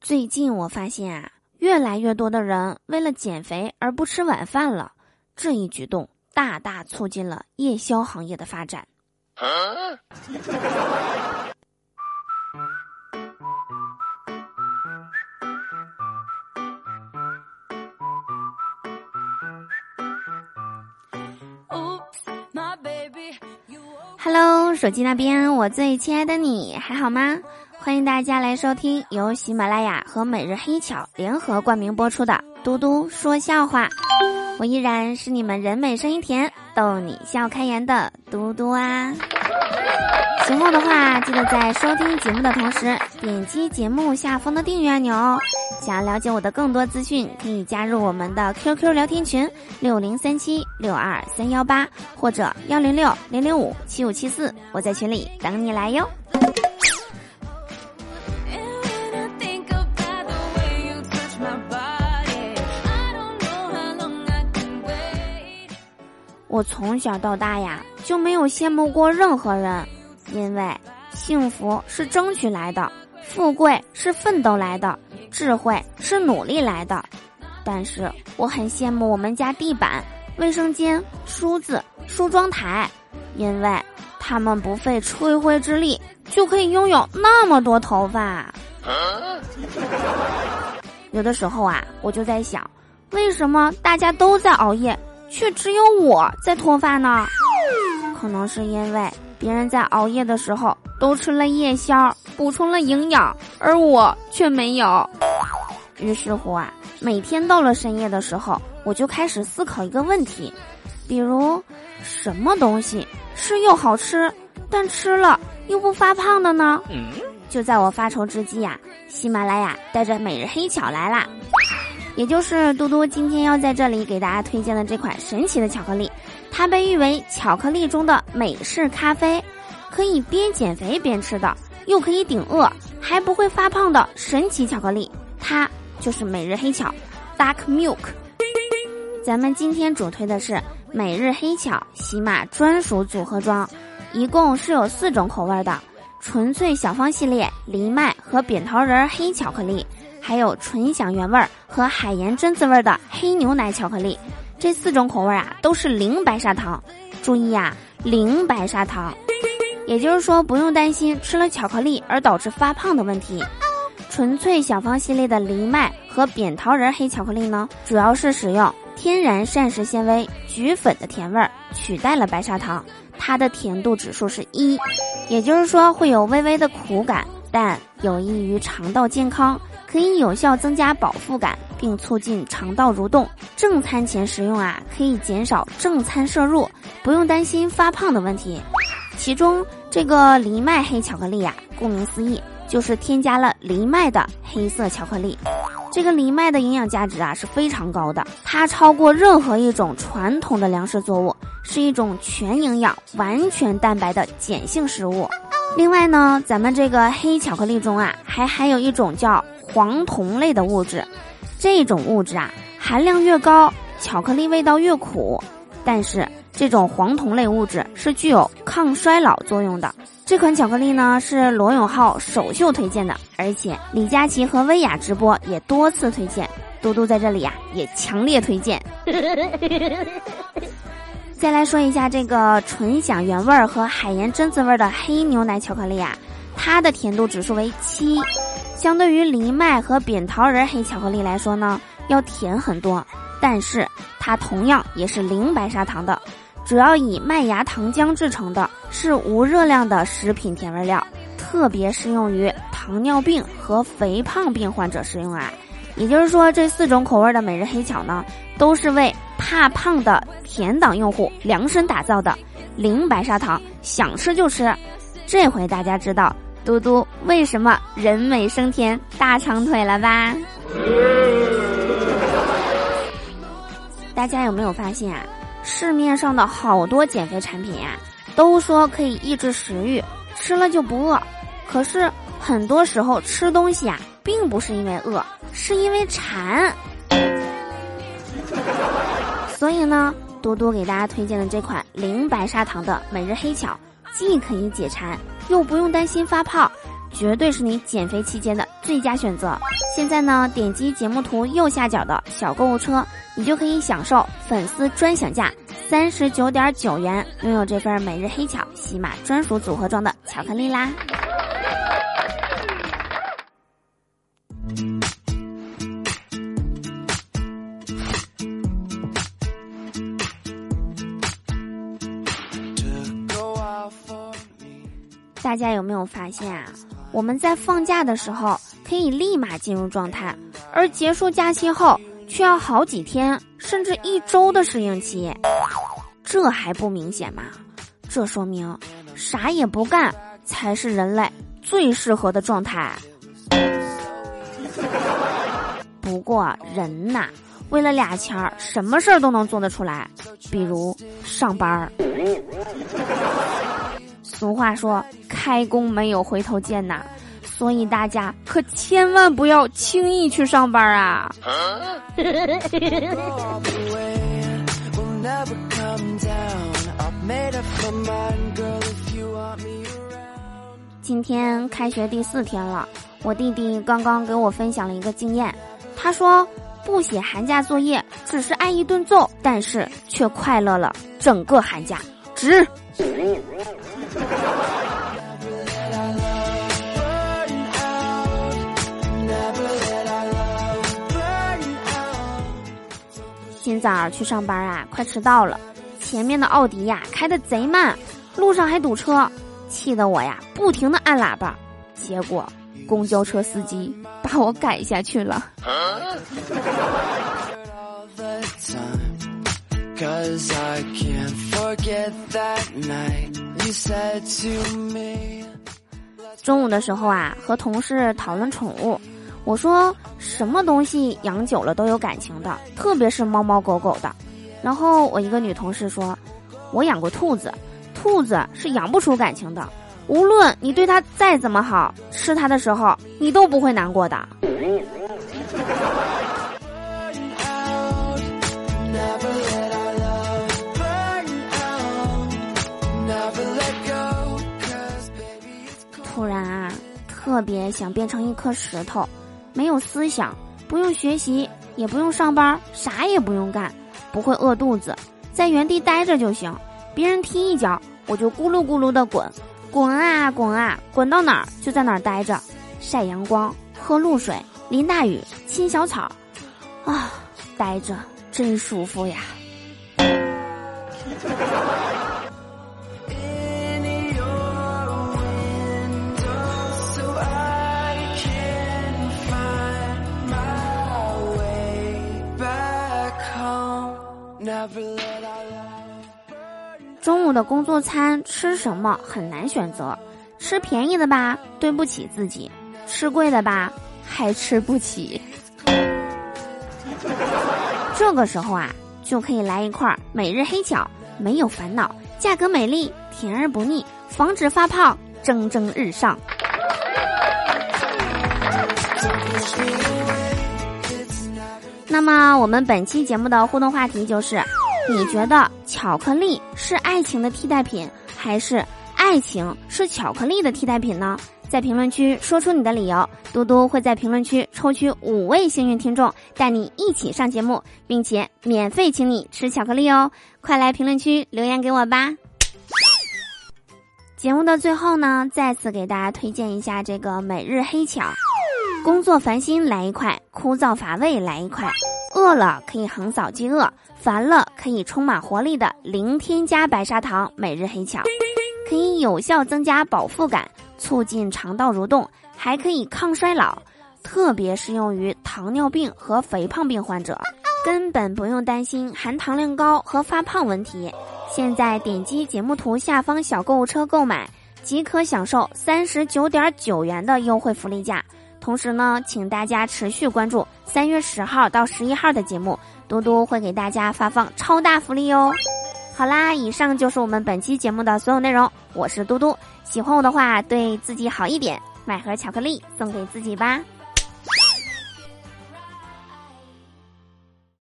最近我发现啊，越来越多的人为了减肥而不吃晚饭了。这一举动大大促进了夜宵行业的发展。Hello，手机那边，我最亲爱的你还好吗？欢迎大家来收听由喜马拉雅和每日黑巧联合冠名播出的《嘟嘟说笑话》，我依然是你们人美声音甜、逗你笑开颜的嘟嘟啊。喜欢的话，记得在收听节目的同时点击节目下方的订阅按钮哦。想要了解我的更多资讯，可以加入我们的 QQ 聊天群六零三七六二三幺八或者幺零六零零五七五七四，我在群里等你来哟。我从小到大呀就没有羡慕过任何人。因为幸福是争取来的，富贵是奋斗来的，智慧是努力来的。但是我很羡慕我们家地板、卫生间、梳子、梳妆台，因为他们不费吹灰之力就可以拥有那么多头发。有的时候啊，我就在想，为什么大家都在熬夜，却只有我在脱发呢？可能是因为。别人在熬夜的时候都吃了夜宵，补充了营养，而我却没有。于是乎啊，每天到了深夜的时候，我就开始思考一个问题，比如，什么东西是又好吃，但吃了又不发胖的呢？就在我发愁之际呀，喜马拉雅带着每日黑巧来啦，也就是嘟嘟今天要在这里给大家推荐的这款神奇的巧克力。它被誉为巧克力中的美式咖啡，可以边减肥边吃的，又可以顶饿，还不会发胖的神奇巧克力。它就是每日黑巧，Dark Milk。咱们今天主推的是每日黑巧喜马专属组合装，一共是有四种口味的：纯粹小方系列藜麦和扁桃仁黑巧克力，还有纯享原味儿和海盐榛子味儿的黑牛奶巧克力。这四种口味啊，都是零白砂糖。注意呀，零白砂糖，也就是说不用担心吃了巧克力而导致发胖的问题。纯粹小方系列的藜麦和扁桃仁黑巧克力呢，主要是使用天然膳食纤维菊粉的甜味儿取代了白砂糖，它的甜度指数是一，也就是说会有微微的苦感，但有益于肠道健康。可以有效增加饱腹感，并促进肠道蠕动。正餐前食用啊，可以减少正餐摄入，不用担心发胖的问题。其中这个藜麦黑巧克力呀，顾名思义，就是添加了藜麦的黑色巧克力。这个藜麦的营养价值啊是非常高的，它超过任何一种传统的粮食作物，是一种全营养、完全蛋白的碱性食物。另外呢，咱们这个黑巧克力中啊，还含有一种叫。黄酮类的物质，这种物质啊含量越高，巧克力味道越苦。但是这种黄酮类物质是具有抗衰老作用的。这款巧克力呢是罗永浩首秀推荐的，而且李佳琦和薇娅直播也多次推荐。嘟嘟在这里呀也强烈推荐。再来说一下这个纯享原味儿和海盐榛子味儿的黑牛奶巧克力啊，它的甜度指数为七。相对于藜麦和扁桃仁黑巧克力来说呢，要甜很多，但是它同样也是零白砂糖的，主要以麦芽糖浆制成的，是无热量的食品甜味料，特别适用于糖尿病和肥胖病患者食用啊。也就是说，这四种口味的每日黑巧呢，都是为怕胖的甜党用户量身打造的，零白砂糖，想吃就吃。这回大家知道。嘟嘟，为什么人美声甜大长腿了吧？大家有没有发现啊？市面上的好多减肥产品呀，都说可以抑制食欲，吃了就不饿。可是很多时候吃东西啊，并不是因为饿，是因为馋。所以呢，多多给大家推荐的这款零白砂糖的每日黑巧。既可以解馋，又不用担心发胖，绝对是你减肥期间的最佳选择。现在呢，点击节目图右下角的小购物车，你就可以享受粉丝专享价三十九点九元，拥有这份每日黑巧喜马专属组合装的巧克力啦。大家有没有发现啊？我们在放假的时候可以立马进入状态，而结束假期后却要好几天甚至一周的适应期。这还不明显吗？这说明啥也不干才是人类最适合的状态。不过人呐，为了俩钱儿，什么事儿都能做得出来，比如上班儿。俗话说。开工没有回头箭呐，所以大家可千万不要轻易去上班啊！今天开学第四天了，我弟弟刚刚给我分享了一个经验，他说不写寒假作业只是挨一顿揍，但是却快乐了整个寒假，值。今早去上班啊，快迟到了。前面的奥迪呀开的贼慢，路上还堵车，气得我呀不停的按喇叭。结果公交车司机把我赶下去了。中午的时候啊，和同事讨论宠物。我说什么东西养久了都有感情的，特别是猫猫狗狗的。然后我一个女同事说，我养过兔子，兔子是养不出感情的，无论你对它再怎么好，吃它的时候你都不会难过的。特别想变成一颗石头。没有思想，不用学习，也不用上班，啥也不用干，不会饿肚子，在原地待着就行。别人踢一脚，我就咕噜咕噜的滚，滚啊滚啊，滚到哪儿就在哪儿待着，晒阳光，喝露水，淋大雨，亲小草，啊，待着真舒服呀。中午的工作餐吃什么很难选择，吃便宜的吧，对不起自己；吃贵的吧，还吃不起。这个时候啊，就可以来一块每日黑巧，没有烦恼，价格美丽，甜而不腻，防止发胖，蒸蒸日上。那么，我们本期节目的互动话题就是：你觉得巧克力是爱情的替代品，还是爱情是巧克力的替代品呢？在评论区说出你的理由，嘟嘟会在评论区抽取五位幸运听众，带你一起上节目，并且免费请你吃巧克力哦！快来评论区留言给我吧。节目的最后呢，再次给大家推荐一下这个每日黑巧。工作烦心来一块，枯燥乏味来一块，饿了可以横扫饥饿，烦了可以充满活力的零添加白砂糖每日黑巧，可以有效增加饱腹感，促进肠道蠕动，还可以抗衰老，特别适用于糖尿病和肥胖病患者，根本不用担心含糖量高和发胖问题。现在点击节目图下方小购物车购买，即可享受三十九点九元的优惠福利价。同时呢，请大家持续关注三月十号到十一号的节目，嘟嘟会给大家发放超大福利哟。好啦，以上就是我们本期节目的所有内容。我是嘟嘟，喜欢我的话，对自己好一点，买盒巧克力送给自己吧。